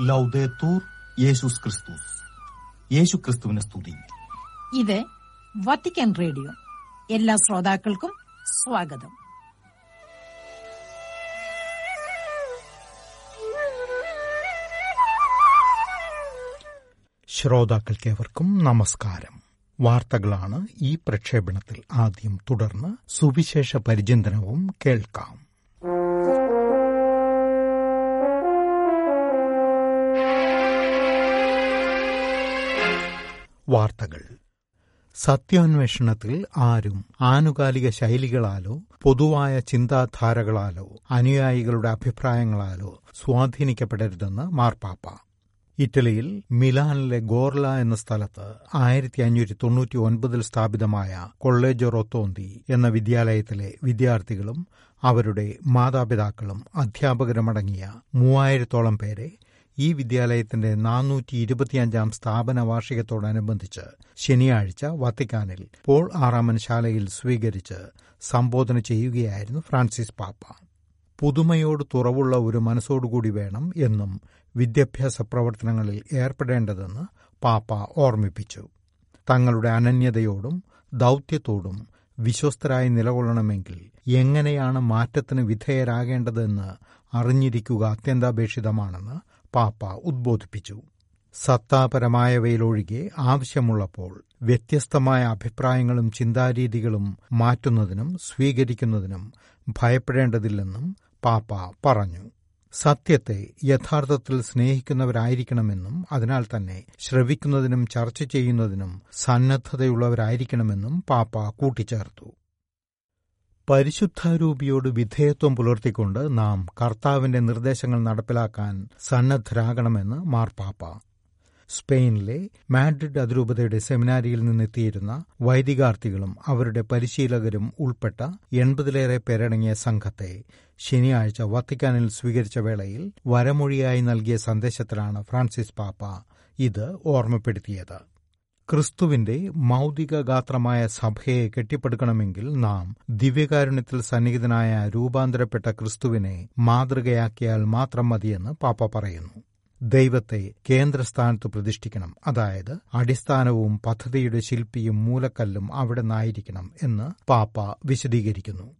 ലൗദേത്തൂർ യേശുസ് ക്രിസ്തുസ് യേശു ക്രിസ്തുവിനെ സ്തുതി. ഇത് വത്തിക്കാൻ റേഡിയോ. എല്ലാ ശ്രോതാക്കൾക്കും സ്വാഗതം. ശ്രോതാക്കൾക്കേവർക്കും നമസ്കാരം. വാർത്തകളാണ് ഈ പ്രക്ഷേപണത്തിൽ ആദ്യം തുടർന്ന് സുവിശേഷ പരിചിന്തനവും കേൾക്കാം. വാർത്തകൾ. സത്യാന്വേഷണത്തിൽ ആരും ആനുകാലിക ശൈലികളാലോ പൊതുവായ ചിന്താധാരകളാലോ അനുയായികളുടെ അഭിപ്രായങ്ങളാലോ സ്വാധീനിക്കപ്പെടരുതെന്ന് മാർപ്പാപ്പ. ഇറ്റലിയിൽ മിലാനിലെ ഗോർല എന്ന സ്ഥലത്ത് ആയിരത്തി അഞ്ഞൂറ്റി തൊണ്ണൂറ്റി ഒൻപതിൽ സ്ഥാപിതമായ കൊള്ളേജോ റൊത്തോന്തി എന്ന വിദ്യാലയത്തിലെ വിദ്യാർത്ഥികളും അവരുടെ മാതാപിതാക്കളും അധ്യാപകരുമടങ്ങിയ മൂവായിരത്തോളം പേരെ ഈ വിദ്യാലയത്തിന്റെ നാനൂറ്റി ഇരുപത്തിയഞ്ചാം സ്ഥാപന വാർഷികത്തോടനുബന്ധിച്ച് ശനിയാഴ്ച വത്തിക്കാനിൽ പോൾ ആറാമൻ ശാലയിൽ സ്വീകരിച്ച് സംബോധന ചെയ്യുകയായിരുന്നു ഫ്രാൻസിസ് പാപ്പ. പുതുമയോട് തുറവുള്ള ഒരു മനസ്സോടുകൂടി വേണം എന്നും വിദ്യാഭ്യാസ പ്രവർത്തനങ്ങളിൽ ഏർപ്പെടേണ്ടതെന്ന് പാപ്പ ഓർമ്മിപ്പിച്ചു. തങ്ങളുടെ അനന്യതയോടും ദൗത്യത്തോടും വിശ്വസ്തരായി നിലകൊള്ളണമെങ്കിൽ എങ്ങനെയാണ് മാറ്റത്തിന് വിധേയരാകേണ്ടതെന്ന് അറിഞ്ഞിരിക്കുക അത്യന്താപേക്ഷിതമാണെന്ന് പാപ്പ ഉദ്ബോധിപ്പിച്ചു. സത്താപരമായവയിലൊഴികെ ആവശ്യമുള്ളപ്പോൾ വ്യത്യസ്തമായ അഭിപ്രായങ്ങളും ചിന്താരീതികളും മാറ്റുന്നതിനും സ്വീകരിക്കുന്നതിനും ഭയപ്പെടേണ്ടതില്ലെന്നും പാപ്പ പറഞ്ഞു. സത്യത്തെ യഥാർത്ഥത്തിൽ സ്നേഹിക്കുന്നവരായിരിക്കണമെന്നും അതിനാൽ തന്നെ ശ്രവിക്കുന്നതിനും ചർച്ച ചെയ്യുന്നതിനും സന്നദ്ധതയുള്ളവരായിരിക്കണമെന്നും പാപ്പ കൂട്ടിച്ചേർത്തു. പരിശുദ്ധാരൂപിയോട് വിധേയത്വം പുലർത്തിക്കൊണ്ട് നാം കർത്താവിന്റെ നിർദ്ദേശങ്ങൾ നടപ്പിലാക്കാൻ സന്നദ്ധരാകണമെന്ന് മാർപ്പാപ്പ. സ്പെയിനിലെ മാഡ്രിഡ് അതിരൂപതയുടെ സെമിനാരിയിൽ നിന്നെത്തിയിരുന്ന വൈദികാർത്ഥികളും അവരുടെ പരിശീലകരും ഉൾപ്പെട്ട എൺപതിലേറെ പേരടങ്ങിയ സംഘത്തെ ശനിയാഴ്ച വത്തിക്കാനിൽ സ്വീകരിച്ച വേളയിൽ വരമൊഴിയായി നൽകിയ സന്ദേശത്തിലാണ് ഫ്രാൻസിസ് പാപ്പ ഇത് ഓർമ്മപ്പെടുത്തിയത്. ക്രിസ്തുവിന്റെ മൗതിക ഗാത്രമായ സഭയെ കെട്ടിപ്പടുക്കണമെങ്കിൽ നാം ദിവ്യകാരുണ്യത്തിൽ സന്നിഹിതനായ രൂപാന്തരപ്പെട്ട ക്രിസ്തുവിനെ മാതൃകയാക്കിയാൽ മാത്രം മതിയെന്ന് പാപ്പ പറയുന്നു. ദൈവത്തെ കേന്ദ്രസ്ഥാനത്ത് പ്രതിഷ്ഠിക്കണം. അതായത് അടിസ്ഥാനവും പദ്ധതിയുടെ ശില്പിയും മൂലക്കല്ലും അവിടെ നിന്നായിരിക്കണം എന്ന് പാപ്പ വിശദീകരിക്കുന്നു.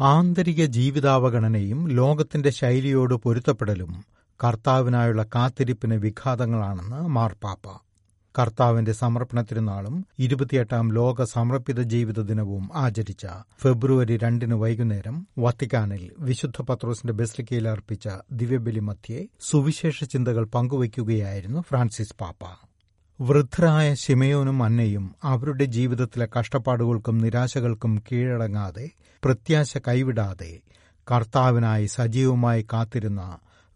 ആന്തരിക ജീവിതാവഗണനയും ലോകത്തിന്റെ ശൈലിയോട് പൊരുത്തപ്പെടലും കർത്താവിനായുള്ള കാത്തിരിപ്പിന് വിഘാതങ്ങളാണെന്ന് മാർപ്പാപ്പ കർത്താവിന്റെ സമർപ്പണ തിരുനാളും ഇരുപത്തിയെട്ടാം ലോക സമർപ്പിത ജീവിത ദിനവും ആചരിച്ച ഫെബ്രുവരി രണ്ടിന് വൈകുന്നേരം വത്തിക്കാനിൽ വിശുദ്ധ പത്രോസിന്റെ ബെസ്ലിക്കയിൽ അർപ്പിച്ച ദിവ്യബലി മധ്യേ സുവിശേഷ ചിന്തകൾ പങ്കുവയ്ക്കുകയായിരുന്നു ഫ്രാൻസിസ് പാപ്പ. വൃദ്ധരായ ശിമയോനും അന്നയും അവരുടെ ജീവിതത്തിലെ കഷ്ടപ്പാടുകൾക്കും നിരാശകൾക്കും കീഴടങ്ങാതെ പ്രത്യാശ കൈവിടാതെ കർത്താവിനായി സജീവമായി കാത്തിരുന്ന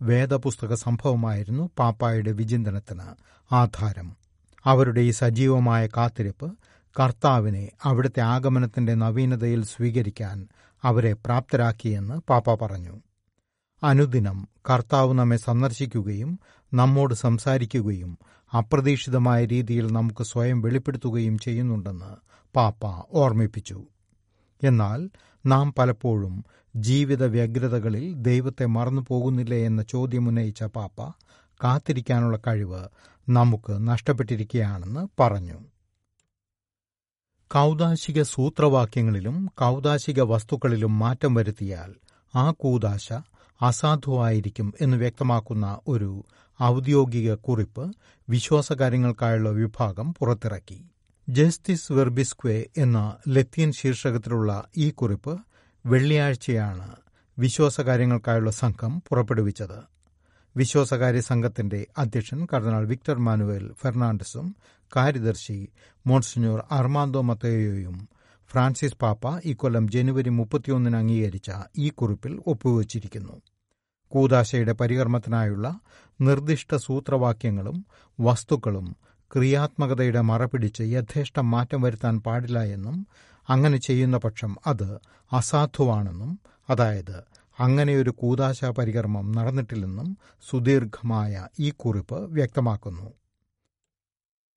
വേദപുസ്തക സംഭവമായിരുന്നു പാപ്പായുടെ വിചിന്തനത്തിന് ആധാരം. അവരുടെ ഈ സജീവമായ കാത്തിരിപ്പ് കർത്താവിനെ അവിടുത്തെ ആഗമനത്തിന്റെ നവീനതയിൽ സ്വീകരിക്കാൻ അവരെ പ്രാപ്തരാക്കിയെന്ന് പാപ്പ പറഞ്ഞു. അനുദിനം കർത്താവ് നമ്മെ സന്ദർശിക്കുകയും നമ്മോട് സംസാരിക്കുകയും അപ്രതീക്ഷിതമായ രീതിയിൽ നമുക്ക് സ്വയം വെളിപ്പെടുത്തുകയും ചെയ്യുന്നുണ്ടെന്ന് പാപ്പ ഓർമ്മിപ്പിച്ചു. എന്നാൽ നാം പലപ്പോഴും ജീവിത വ്യഗ്രതകളിൽ ദൈവത്തെ മറന്നു പോകുന്നില്ലേ എന്ന ചോദ്യമുന്നയിച്ച പാപ്പ കാത്തിരിക്കാനുള്ള കഴിവ് നമുക്ക് നഷ്ടപ്പെട്ടിരിക്കുകയാണെന്ന് പറഞ്ഞു. കൗദാശിക സൂത്രവാക്യങ്ങളിലും കൗദാശിക വസ്തുക്കളിലും മാറ്റം വരുത്തിയാൽ ആ കൂതാശ അസാധുവായിരിക്കും എന്ന് വ്യക്തമാക്കുന്ന ഒരു ഔദ്യോഗിക കുറിപ്പ് വിശ്വാസകാര്യങ്ങൾക്കായുള്ള വിഭാഗം പുറത്തിറക്കി. ജസ്റ്റിസ് വെർബിസ്ക്വെ എന്ന ലത്തീൻ ശീർഷകത്തിലുള്ള ഈ കുറിപ്പ് വെള്ളിയാഴ്ചയാണ് വിശ്വാസകാര്യങ്ങൾക്കായുള്ള സംഘം പുറപ്പെടുവിച്ചത്. വിശ്വാസകാര്യ സംഘത്തിന്റെ അധ്യക്ഷൻ കർദിനാൾ വിക്ടർ മാനുവൽ ഫെർണാണ്ടസും കാര്യദർശി മോൺസിഞ്ഞോർ അർമാന്തോ മത്തയോയും ഫ്രാൻസിസ് പാപ്പ ഇക്കൊല്ലം ജനുവരി മുപ്പത്തിയൊന്നിന് അംഗീകരിച്ച ഈ കുറിപ്പിൽ ഒപ്പുവച്ചിരിക്കുന്നു. കൂതാശയുടെ പരികർമ്മത്തിനായുള്ള നിർദ്ദിഷ്ട സൂത്രവാക്യങ്ങളും വസ്തുക്കളും ക്രിയാത്മകതയുടെ മറപിടിച്ച് യഥേഷ്ടം മാറ്റം വരുത്താൻ പാടില്ല എന്നും അങ്ങനെ ചെയ്യുന്ന പക്ഷം അത് അസാധുവാണെന്നും അതായത് അങ്ങനെയൊരു കൂതാശ പരികർമ്മം നടന്നിട്ടില്ലെന്നും സുദീർഘമായ ഈ കുറിപ്പ് വ്യക്തമാക്കുന്നു.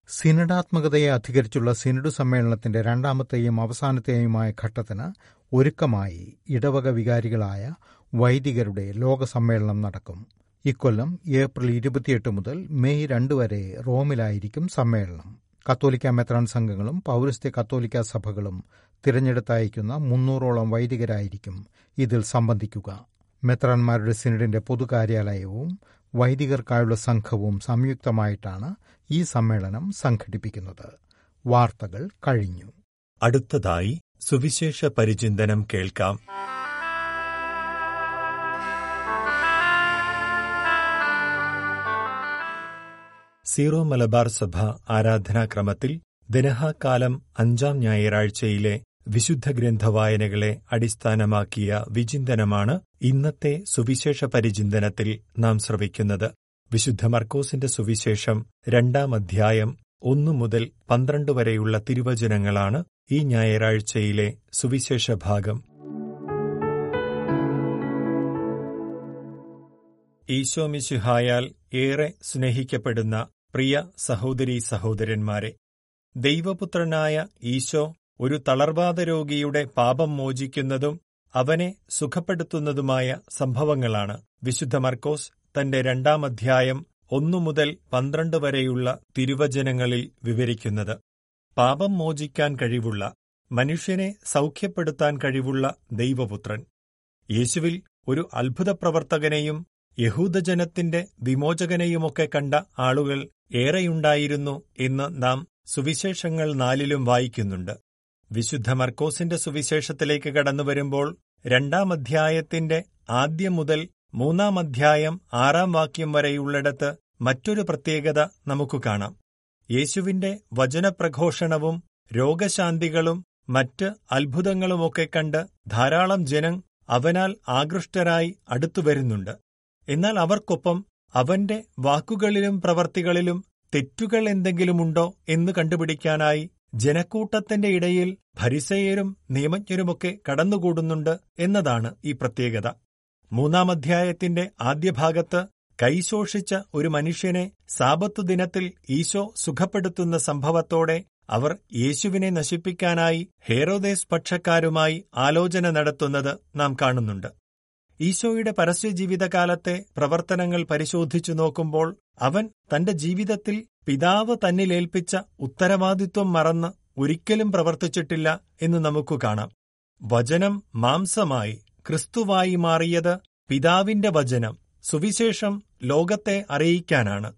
സിനഡാത്മകതയെ അധികരിച്ചുള്ള സിനഡ് സമ്മേളനത്തിന്റെ രണ്ടാമത്തെയും അവസാനത്തെയുമായ ഘട്ടത്തിന് ഒരുക്കമായി ഇടവക വികാരികളായ വൈദികരുടെ ലോകസമ്മേളനം നടക്കും. ഇക്കൊല്ലം ഏപ്രിൽ ഇരുപത്തിയെട്ട് മുതൽ മെയ് രണ്ട് വരെ റോമിലായിരിക്കും സമ്മേളനം. കത്തോലിക്ക മെത്രാൻ സംഘങ്ങളും പൗരസ്ത്യ കത്തോലിക്ക സഭകളും തിരഞ്ഞെടുത്തയക്കുന്ന മുന്നൂറോളം വൈദികരായിരിക്കും ഇതിൽ സംബന്ധിക്കുക. മെത്രാന്മാരുടെ സിനഡിന്റെ പൊതുകാര്യാലയവും വൈദികർക്കായുള്ള സംഘവും സംയുക്തമായിട്ടാണ് ഈ സമ്മേളനം സംഘടിപ്പിക്കുന്നത്. വാർത്തകൾ കഴിഞ്ഞു. അടുത്തതായി സുവിശേഷ പരിചിന്തനം കേൾക്കാം. സീറോ മലബാർ സഭ ആരാധനാക്രമത്തിൽ ദിനഹാകാലം അഞ്ചാം ഞായറാഴ്ചയിലെ വിശുദ്ധ ഗ്രന്ഥ വായനകളെ അടിസ്ഥാനമാക്കിയ വിചിന്തനമാണ് ഇന്നത്തെ സുവിശേഷ പരിചിന്തനത്തിൽ നാം ശ്രവിക്കുന്നത്. വിശുദ്ധ മർക്കോസിന്റെ സുവിശേഷം രണ്ടാം അധ്യായം ഒന്നു മുതൽ പന്ത്രണ്ട് വരെയുള്ള തിരുവചനങ്ങളാണ് ഈ ഞായറാഴ്ചയിലെ സുവിശേഷ ഭാഗം. ഈശോമിശുഹായാൽ ഏറെ സ്നേഹിക്കപ്പെടുന്ന പ്രിയ സഹോദരീ സഹോദരന്മാരെ ദൈവപുത്രനായ ഈശോ ഒരു തളർവാദ രോഗിയുടെ പാപം മോചിക്കുന്നതും അവനെ സുഖപ്പെടുത്തുന്നതുമായ സംഭവങ്ങളാണ്. വിശുദ്ധ മർക്കോസ് തന്റെ രണ്ടാം അധ്യായം ഒന്നു മുതൽ പന്ത്രണ്ട് വരെയുള്ള തിരുവചനങ്ങളിൽ വിവരിക്കുന്നത്. പാപം മോചിക്കാൻ കഴിവുള്ള മനുഷ്യനെ സൗഖ്യപ്പെടുത്താൻ കഴിവുള്ള ദൈവപുത്രൻ. യേശുവിൽ ഒരു അത്ഭുത പ്രവർത്തകനെയും യഹൂദജനത്തിന്റെ വിമോചകനെയുമൊക്കെ കണ്ട ആളുകൾ ഏറെയുണ്ടായിരുന്നു എന്ന് നാം സുവിശേഷങ്ങൾ നാലിലും വായിക്കുന്നുണ്ട്. വിശുദ്ധ മർക്കോസിന്റെ സുവിശേഷത്തിലേക്ക് കടന്നുവരുമ്പോൾ രണ്ടാം അധ്യായത്തിന്റെ ആദ്യം മുതൽ മൂന്നാം അധ്യായം ആറാം വാക്യം വരെയുള്ളിടത്ത് മറ്റൊരു പ്രത്യേകത നമുക്ക് കാണാം. യേശുവിന്റെ വചനപ്രഘോഷണവും രോഗശാന്തികളും മറ്റ് അത്ഭുതങ്ങളുമൊക്കെ കണ്ട് ധാരാളം ജനം അവനാൽ ആകൃഷ്ടരായി അടുത്തുവരുന്നുണ്ട് എന്നാൽ അവർക്കൊപ്പം അവന്റെ വാക്കുകളിലും പ്രവർത്തികളിലും തെറ്റുകൾ എന്തെങ്കിലുമുണ്ടോ എന്ന് കണ്ടുപിടിക്കാനായി ജനക്കൂട്ടത്തിന്റെ ഇടയിൽ ഭരിസയരും നിയമജ്ഞരുമൊക്കെ കടന്നുകൂടുന്നുണ്ട് എന്നതാണ് ഈ പ്രത്യേകത. മൂന്നാം അധ്യായത്തിന്റെ ആദ്യ ഭാഗത്ത് കൈശോഷിച്ച ഒരു മനുഷ്യനെ സാപത്തു ദിനത്തിൽ ഈശോ സുഖപ്പെടുത്തുന്ന സംഭവത്തോടെ അവർ യേശുവിനെ നശിപ്പിക്കാനായി ഹേറോദേസ് പക്ഷക്കാരുമായി ആലോചന നടത്തുന്നത് നാം കാണുന്നുണ്ട്. ഈശോയുടെ പരസ്യജീവിതകാലത്തെ പ്രവർത്തനങ്ങൾ പരിശോധിച്ചു നോക്കുമ്പോൾ അവൻ തന്റെ ജീവിതത്തിൽ പിതാവ് തന്നിലേൽപ്പിച്ച ഉത്തരവാദിത്വം മറന്ന് ഒരിക്കലും പ്രവർത്തിച്ചിട്ടില്ല എന്ന് നമുക്ക് കാണാം. വചനം മാംസമായി ക്രിസ്തുവായി മാറിയത് പിതാവിന്റെ വചനം സുവിശേഷം ലോകത്തെ അറിയിക്കാനാണ്.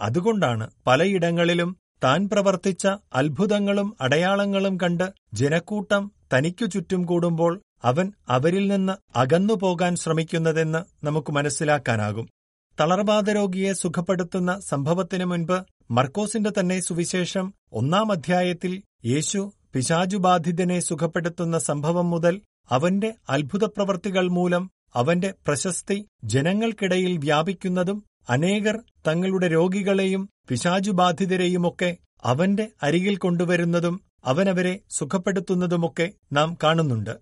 അതുകൊണ്ടാണ് പലയിടങ്ങളിലും താൻ പ്രവർത്തിച്ച അത്ഭുതങ്ങളും അടയാളങ്ങളും കണ്ട് ജനക്കൂട്ടം തനിക്കു ചുറ്റും കൂടുമ്പോൾ അവൻ അവരിൽ നിന്ന് അകന്നുപോകാൻ ശ്രമിക്കുന്നതെന്ന് നമുക്ക് മനസ്സിലാക്കാനാകും. തളർവാദ രോഗിയെ സുഖപ്പെടുത്തുന്ന സംഭവത്തിനു മുൻപ് മർക്കോസിന്റെ തന്നെ സുവിശേഷം ഒന്നാം അധ്യായത്തിൽ യേശു പിശാചുബാധിതനെ സുഖപ്പെടുത്തുന്ന സംഭവം മുതൽ അവന്റെ അത്ഭുതപ്രവർത്തികൾ മൂലം അവന്റെ പ്രശസ്തി ജനങ്ങൾക്കിടയിൽ വ്യാപിക്കുന്നതും അനേകർ തങ്ങളുടെ രോഗികളെയും പിശാചുബാധിതരെയുമൊക്കെ അവന്റെ അരികിൽ കൊണ്ടുവരുന്നതും അവനവരെ സുഖപ്പെടുത്തുന്നതുമൊക്കെ നാം കാണുന്നുണ്ട്.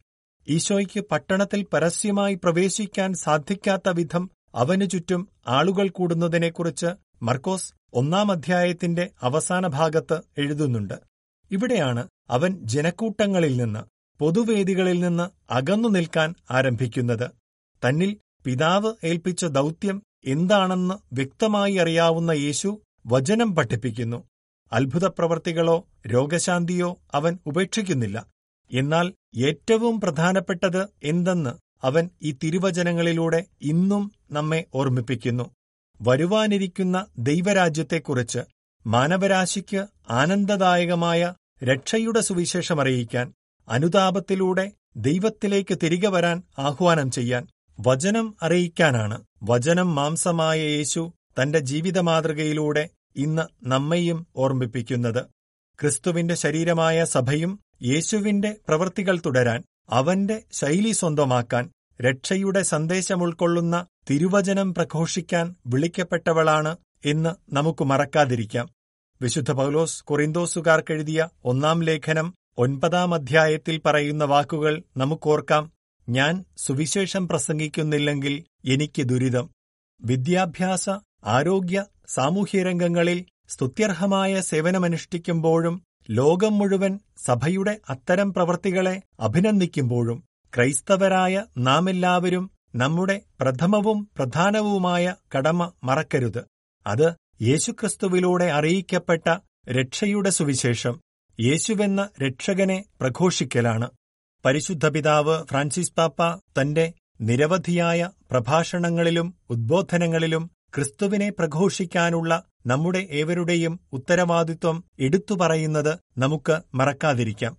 ഈശോയ്ക്ക് പട്ടണത്തിൽ പരസ്യമായി പ്രവേശിക്കാൻ സാധിക്കാത്ത വിധം അവനു ചുറ്റും ആളുകൾ കൂടുന്നതിനെക്കുറിച്ച് മർക്കോസ് ഒന്നാം അധ്യായത്തിന്റെ അവസാന ഭാഗത്ത് എഴുതുന്നുണ്ട്. ഇവിടെയാണ് അവൻ ജനക്കൂട്ടങ്ങളിൽ നിന്ന് പൊതുവേദികളിൽ നിന്ന് അകന്നു നിൽക്കാൻ ആരംഭിക്കുന്നത്. തന്നിൽ പിതാവ് ഏൽപ്പിച്ച ദൗത്യം എന്താണെന്ന് വ്യക്തമായി അറിയാവുന്ന യേശു വചനം പഠിപ്പിക്കുന്നു. അത്ഭുതപ്രവർത്തികളോ രോഗശാന്തിയോ അവൻ ഉപേക്ഷിക്കുന്നില്ല. എന്നാൽ ഏറ്റവും പ്രധാനപ്പെട്ടത് എന്തെന്ന് അവൻ ഈ തിരുവചനങ്ങളിലൂടെ ഇന്നും നമ്മെ ഓർമ്മിപ്പിക്കുന്നു. വരുവാനിരിക്കുന്ന ദൈവരാജ്യത്തെക്കുറിച്ച് മാനവരാശിക്ക് ആനന്ദദായകമായ രക്ഷയുടെ സുവിശേഷമറിയിക്കാൻ അനുതാപത്തിലൂടെ ദൈവത്തിലേക്ക് തിരികെ വരാൻ ആഹ്വാനം ചെയ്യാൻ വചനം അറിയിക്കാനാണ്. വചനം മാംസമായ യേശു തന്റെ ജീവിത മാതൃകയിലൂടെ ഇന്ന് നമ്മയും ഓർമ്മിപ്പിക്കുന്നത്. ക്രിസ്തുവിന്റെ ശരീരമായ സഭയും യേശുവിന്റെ പ്രവൃത്തികൾ തുടരാൻ അവന്റെ ശൈലി സ്വന്തമാക്കാൻ രക്ഷയുടെ സന്ദേശമുൾക്കൊള്ളുന്ന തിരുവചനം പ്രഘോഷിക്കാൻ വിളിക്കപ്പെട്ടവളാണ് എന്ന് നമുക്ക് മറക്കാതിരിക്കാം. വിശുദ്ധ പൗലോസ് കൊറിന്തോസുകാർക്കെഴുതിയ ഒന്നാം ലേഖനം ഒൻപതാം അധ്യായത്തിൽ പറയുന്ന വാക്കുകൾ നമുക്കോർക്കാം. ഞാൻ സുവിശേഷം പ്രസംഗിക്കുന്നില്ലെങ്കിൽ എനിക്ക് ദുരിതം. വിദ്യാഭ്യാസ ആരോഗ്യ സാമൂഹ്യരംഗങ്ങളിൽ സ്തുത്യർഹമായ സേവനമനുഷ്ഠിക്കുമ്പോഴും ലോകം മുഴുവൻ സഭയുടെ അത്തരം പ്രവൃത്തികളെ അഭിനന്ദിക്കുമ്പോഴും ക്രൈസ്തവരായ നാമെല്ലാവരും നമ്മുടെ പ്രഥമവും പ്രധാനവുമായ കടമ മറക്കരുത്. അത് യേശുക്രിസ്തുവിലൂടെ അറിയിക്കപ്പെട്ട രക്ഷയുടെ സുവിശേഷം യേശുവെന്ന രക്ഷകനെ പ്രഘോഷിക്കലാണ്. പരിശുദ്ധ പിതാവ് ഫ്രാൻസിസ് പാപ്പ തന്റെ നിരവധിയായ പ്രഭാഷണങ്ങളിലും ഉദ്ബോധനങ്ങളിലും ക്രിസ്തുവിനെ പ്രഘോഷിക്കാനുള്ള നമ്മുടെ ഏവരുടെയും ഉത്തരവാദിത്വം എടുത്തു പറയുന്നത് നമുക്ക് മറക്കാതിരിക്കാം.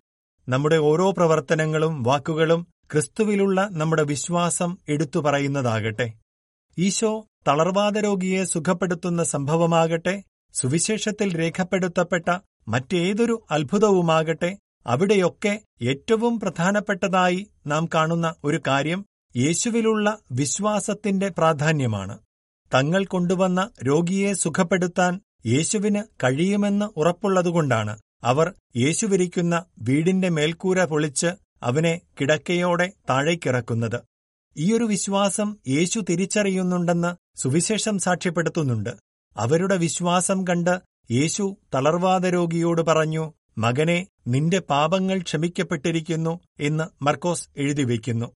നമ്മുടെ ഓരോ പ്രവർത്തനങ്ങളും വാക്കുകളും ക്രിസ്തുവിലുള്ള നമ്മുടെ വിശ്വാസം എടുത്തു പറയുന്നതാകട്ടെ. ഈശോ തളർവാദ രോഗിയെ സുഖപ്പെടുത്തുന്ന സംഭവമാകട്ടെ സുവിശേഷത്തിൽ രേഖപ്പെടുത്തപ്പെട്ട മറ്റേതൊരു അത്ഭുതവുമാകട്ടെ അവിടെയൊക്കെ ഏറ്റവും പ്രധാനപ്പെട്ടതായി നാം കാണുന്ന ഒരു കാര്യം യേശുവിലുള്ള വിശ്വാസത്തിന്റെ പ്രാധാന്യമാണ്. തങ്ങൾ കൊണ്ടുവന്ന രോഗിയെ സുഖപ്പെടുത്താൻ യേശുവിന് കഴിയുമെന്ന് ഉറപ്പുള്ളതുകൊണ്ടാണ് അവർ യേശുവിരിക്കുന്ന വീടിന്റെ മേൽക്കൂര പൊളിച്ച് അവനെ കിടക്കയോടെ താഴേക്കിറക്കുന്നത്. ഈയൊരു വിശ്വാസം യേശു തിരിച്ചറിയുന്നുണ്ടെന്ന് സുവിശേഷം സാക്ഷ്യപ്പെടുത്തുന്നുണ്ട്. അവരുടെ വിശ്വാസം കണ്ട് യേശു തളർവാദ രോഗിയോട് പറഞ്ഞു മകനെ നിന്റെ പാപങ്ങൾ ക്ഷമിക്കപ്പെട്ടിരിക്കുന്നു എന്ന് മർക്കോസ് എഴുതിവെക്കുന്നു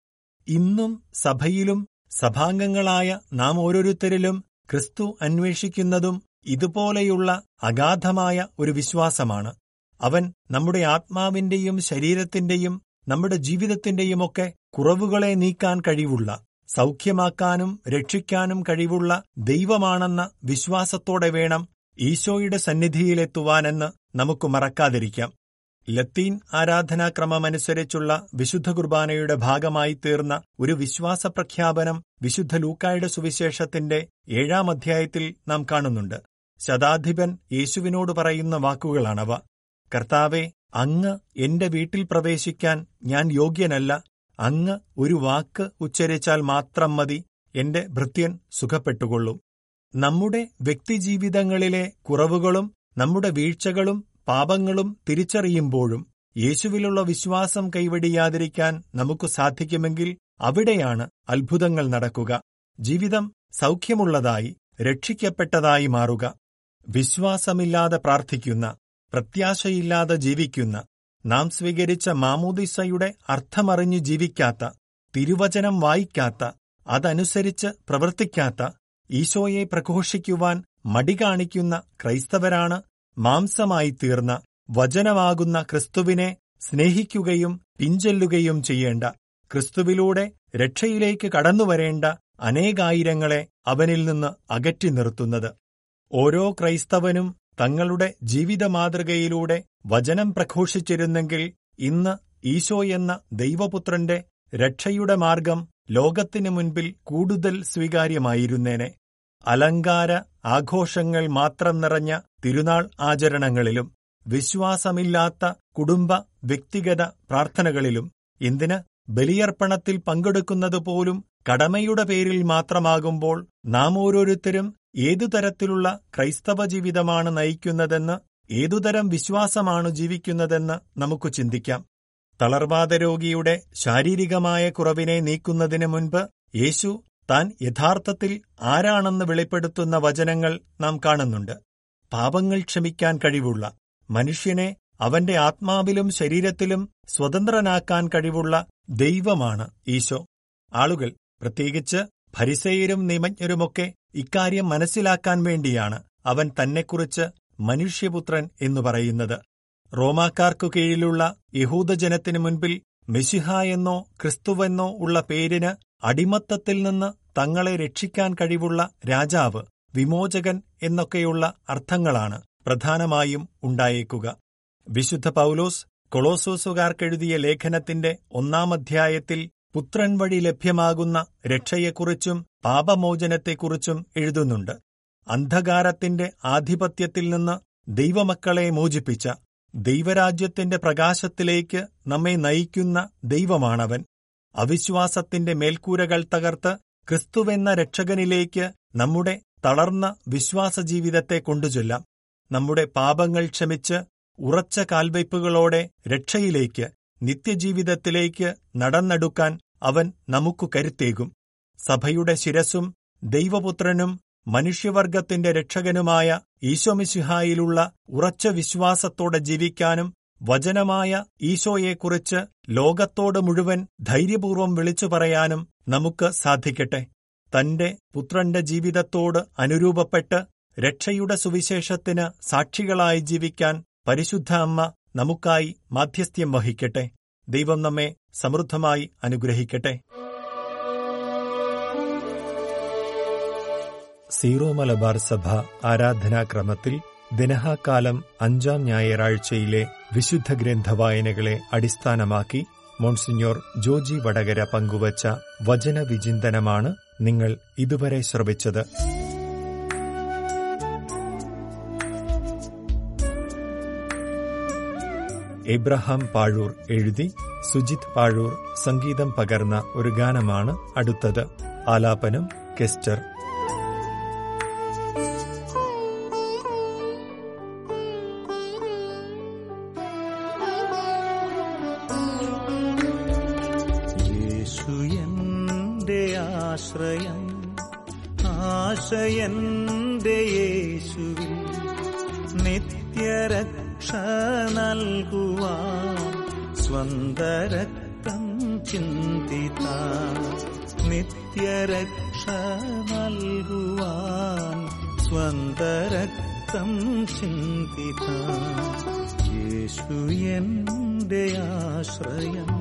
ഇന്നും സഭയിലും സഭാംഗങ്ങളായ നാം ഓരോരുത്തരിലും ക്രിസ്തു അന്വേഷിക്കുന്നതും ഇതുപോലെയുള്ള അഗാധമായ ഒരു വിശ്വാസമാണ്. അവൻ നമ്മുടെ ആത്മാവിന്റെയും ശരീരത്തിന്റെയും നമ്മുടെ ജീവിതത്തിന്റെയുമൊക്കെ കുറവുകളെ നീക്കാൻ കഴിവുള്ള സൗഖ്യമാക്കാനും രക്ഷിക്കാനും കഴിവുള്ള ദൈവമാണെന്ന വിശ്വാസത്തോടെ വേണം ഈശോയുടെ സന്നിധിയിലെത്തുവാനെന്ന് നമുക്ക് മറക്കാതിരിക്കാം. ലത്തീൻ ആരാധനാക്രമമനുസരിച്ചുള്ള വിശുദ്ധ കുർബാനയുടെ ഭാഗമായി തീർന്ന ഒരു വിശ്വാസ പ്രഖ്യാപനം വിശുദ്ധ ലൂക്കായുടെ സുവിശേഷത്തിന്റെ ഏഴാം അധ്യായത്തിൽ നാം കാണുന്നുണ്ട്. ശതാധിപൻ യേശുവിനോട് പറയുന്ന വാക്കുകളാണവ. കർത്താവെ അങ്ങ് എന്റെ വീട്ടിൽ പ്രവേശിക്കാൻ ഞാൻ യോഗ്യനല്ല. അങ്ങ് ഒരു വാക്ക് ഉച്ചരിച്ചാൽ മാത്രം മതി. എന്റെ ഭൃത്യൻ സുഖപ്പെട്ടുകൊള്ളും. നമ്മുടെ വ്യക്തിജീവിതങ്ങളിലെ കുറവുകളും നമ്മുടെ വീഴ്ചകളും പാപങ്ങളും തിരിച്ചറിയുമ്പോഴും യേശുവിലുള്ള വിശ്വാസം കൈവടിയാതിരിക്കാൻ നമുക്ക് സാധിക്കുമെങ്കിൽ അവിടെയാണ് അത്ഭുതങ്ങൾ നടക്കുക. ജീവിതം സൗഖ്യമുള്ളതായി രക്ഷിക്കപ്പെട്ടതായി മാറുക. വിശ്വാസമില്ലാതെ പ്രാർത്ഥിക്കുന്ന പ്രത്യാശയില്ലാതെ ജീവിക്കുന്ന നാം സ്വീകരിച്ച മാമോദിസയുടെ അർത്ഥമറിഞ്ഞു ജീവിക്കാത്ത തിരുവചനം വായിക്കാത്ത അതനുസരിച്ച് പ്രവർത്തിക്കാത്ത ഈശോയെ പ്രഘോഷിക്കുവാൻ മടി കാണിക്കുന്ന ക്രൈസ്തവരാണ് മാംസമായി തീർന്ന വചനമാകുന്ന ക്രിസ്തുവിനെ സ്നേഹിക്കുകയും പിഞ്ചൊല്ലുകയും ചെയ്യേണ്ട ക്രിസ്തുവിലൂടെ രക്ഷയിലേക്ക് കടന്നുവരേണ്ട അനേകായിരങ്ങളെ അവനിൽ നിന്ന് അകറ്റി നിർത്തുന്നത്. ഓരോ ക്രൈസ്തവനും തങ്ങളുടെ ജീവിത മാതൃകയിലൂടെ വചനം പ്രഘോഷിച്ചിരുന്നെങ്കിൽ ഇന്ന് ഈശോ എന്ന ദൈവപുത്രന്റെ രക്ഷയുടെ മാർഗം ലോകത്തിനു മുൻപിൽ കൂടുതൽ സ്വീകാര്യമായിരുന്നേനെ. അലങ്കാര ആഘോഷങ്ങൾ മാത്രം നിറഞ്ഞ തിരുനാൾ ആചരണങ്ങളിലും വിശ്വാസമില്ലാത്ത കുടുംബ വ്യക്തിഗത പ്രാർത്ഥനകളിലും എന്തിന് ബലിയർപ്പണത്തിൽ പങ്കെടുക്കുന്നത് പോലും കടമയുടെ പേരിൽ മാത്രമാകുമ്പോൾ നാം ഓരോരുത്തരും ഏതു തരത്തിലുള്ള ക്രൈസ്തവ ജീവിതമാണ് നയിക്കുന്നതെന്ന് ഏതുതരം വിശ്വാസമാണ് ജീവിക്കുന്നതെന്ന് നമുക്ക് ചിന്തിക്കാം. തളർവാദ രോഗിയുടെ ശാരീരികമായ കുറവിനെ നീക്കുന്നതിന് മുൻപ് യേശു താൻ യഥാർത്ഥത്തിൽ ആരാണെന്ന് വെളിപ്പെടുത്തുന്ന വചനങ്ങൾ നാം കാണുന്നുണ്ട്. പാപങ്ങൾ ക്ഷമിക്കാൻ കഴിവുള്ള മനുഷ്യനെ അവന്റെ ആത്മാവിലും ശരീരത്തിലും സ്വതന്ത്രനാക്കാൻ കഴിവുള്ള ദൈവമാണ് ഈശോ. ആളുകൾ പ്രത്യേകിച്ച് ഭരിസയരും നിമജ്ഞരുമൊക്കെ ഇക്കാര്യം മനസ്സിലാക്കാൻ വേണ്ടിയാണ് അവൻ തന്നെക്കുറിച്ച് മനുഷ്യപുത്രൻ എന്നു പറയുന്നത്. റോമാക്കാർക്കു കീഴിലുള്ള യഹൂദജനത്തിനു മുൻപിൽ മെഷിഹ എന്നോ ക്രിസ്തുവെന്നോ ഉള്ള പേരിന് അടിമത്തത്തിൽ നിന്ന് തങ്ങളെ രക്ഷിക്കാൻ കഴിവുള്ള രാജാവ് വിമോചകൻ എന്നൊക്കെയുള്ള അർത്ഥങ്ങളാണ് പ്രധാനമായും ഉണ്ടായേക്കുക. വിശുദ്ധ പൗലോസ് കൊളോസോസുകാർക്കെഴുതിയ ലേഖനത്തിന്റെ ഒന്നാം അധ്യായത്തിൽ പുത്രൻ വഴി ലഭ്യമാകുന്ന രക്ഷയെക്കുറിച്ചും പാപമോചനത്തെക്കുറിച്ചും എഴുതുന്നുണ്ട്. അന്ധകാരത്തിന്റെ ആധിപത്യത്തിൽ നിന്ന് ദൈവമക്കളെ മോചിപ്പിച്ച ദൈവരാജ്യത്തിന്റെ പ്രകാശത്തിലേക്ക് നമ്മെ നയിക്കുന്ന ദൈവമാണവൻ. അവിശ്വാസത്തിന്റെ മേൽക്കൂരകൾ തകർത്ത് ക്രിസ്തുവെന്ന രക്ഷകനിലേക്ക് നമ്മുടെ തളർന്ന വിശ്വാസ ജീവിതത്തെ കൊണ്ടുചൊല്ലാം. നമ്മുടെ പാപങ്ങൾ ക്ഷമിച്ച് ഉറച്ച കാൽവയ്പുകളോടെ രക്ഷയിലേക്ക് നിത്യജീവിതത്തിലേക്ക് നടന്നെടുക്കാൻ അവൻ നമുക്കു കരുത്തേകും. സഭയുടെ ശിരസും ദൈവപുത്രനും മനുഷ്യവർഗത്തിന്റെ രക്ഷകനുമായ ഈശോമിശിഹായിലുള്ള ഉറച്ച വിശ്വാസത്തോടെ ജീവിക്കാനും വചനമായ ഈശോയെക്കുറിച്ച് ലോകത്തോട് മുഴുവൻ ധൈര്യപൂർവം വിളിച്ചു പറയാനും നമുക്ക് സാധിക്കട്ടെ. തന്റെ പുത്രന്റെ ജീവിതത്തോട് അനുരൂപപ്പെട്ട് രക്ഷയുടെ സുവിശേഷത്തിന് സാക്ഷികളായി ജീവിക്കാൻ പരിശുദ്ധ അമ്മ നമുക്കായി മാധ്യസ്ഥ്യം വഹിക്കട്ടെ. ദൈവം നമ്മെ സമൃദ്ധമായി അനുഗ്രഹിക്കട്ടെ. സീറോ മലബാർ സഭ ആരാധനാക്രമത്തിൽ ദിനഹാകാലം അഞ്ചാം ഞായറാഴ്ചയിലെ വിശുദ്ധ ഗ്രന്ഥ വായനകളെ അടിസ്ഥാനമാക്കി മോൺസിഞ്ഞോർ ജോജി വടകര പങ്കുവച്ച വചനവിചിന്തനമാണ് നിങ്ങൾ ഇതുവരെ ശ്രവിച്ചത്. എബ്രഹാം പാഴൂർ എഴുതി സുജിത് പാഴൂർ സംഗീതം പകർന്ന ഒരു ഗാനമാണ് അടുത്തത്. ആലാപനം കെസ്റ്റർ. നൽകുവാൻ സ്വന്തരക്തം ചിന്തിത നിത്യരക്ഷ നൽകുവാൻ സ്വന്തരക്തം ചിന്തിത യേശു എന്റെ ആശ്രയം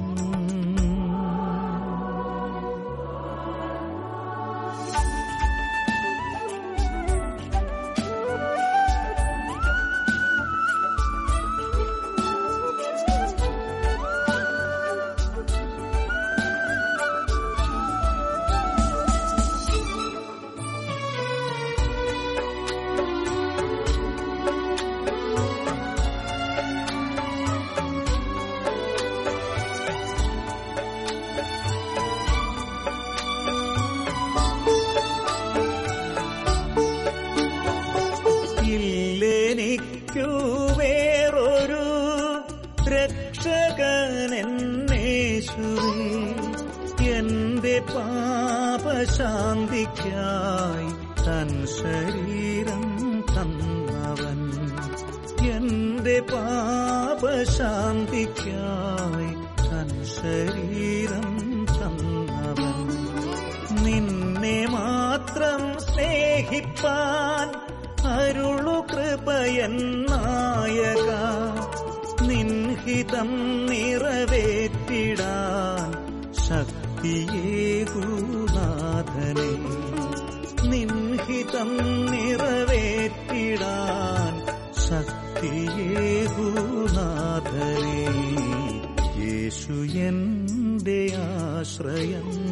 തന്നവൻ എന്റെ പാപശാന്തിക്കായി തൻ ശരീരം തന്നവൻ. നിന്നെ മാത്രം സ്നേഹിപ്പാൻ അരുളു കൃപയൻ നായക. നിൻഹിതം നിറവേറ്റിടാൻ ശക്തിയേകൂനാഥനെ നിൻഹിതം യേശു ആശ്രയം.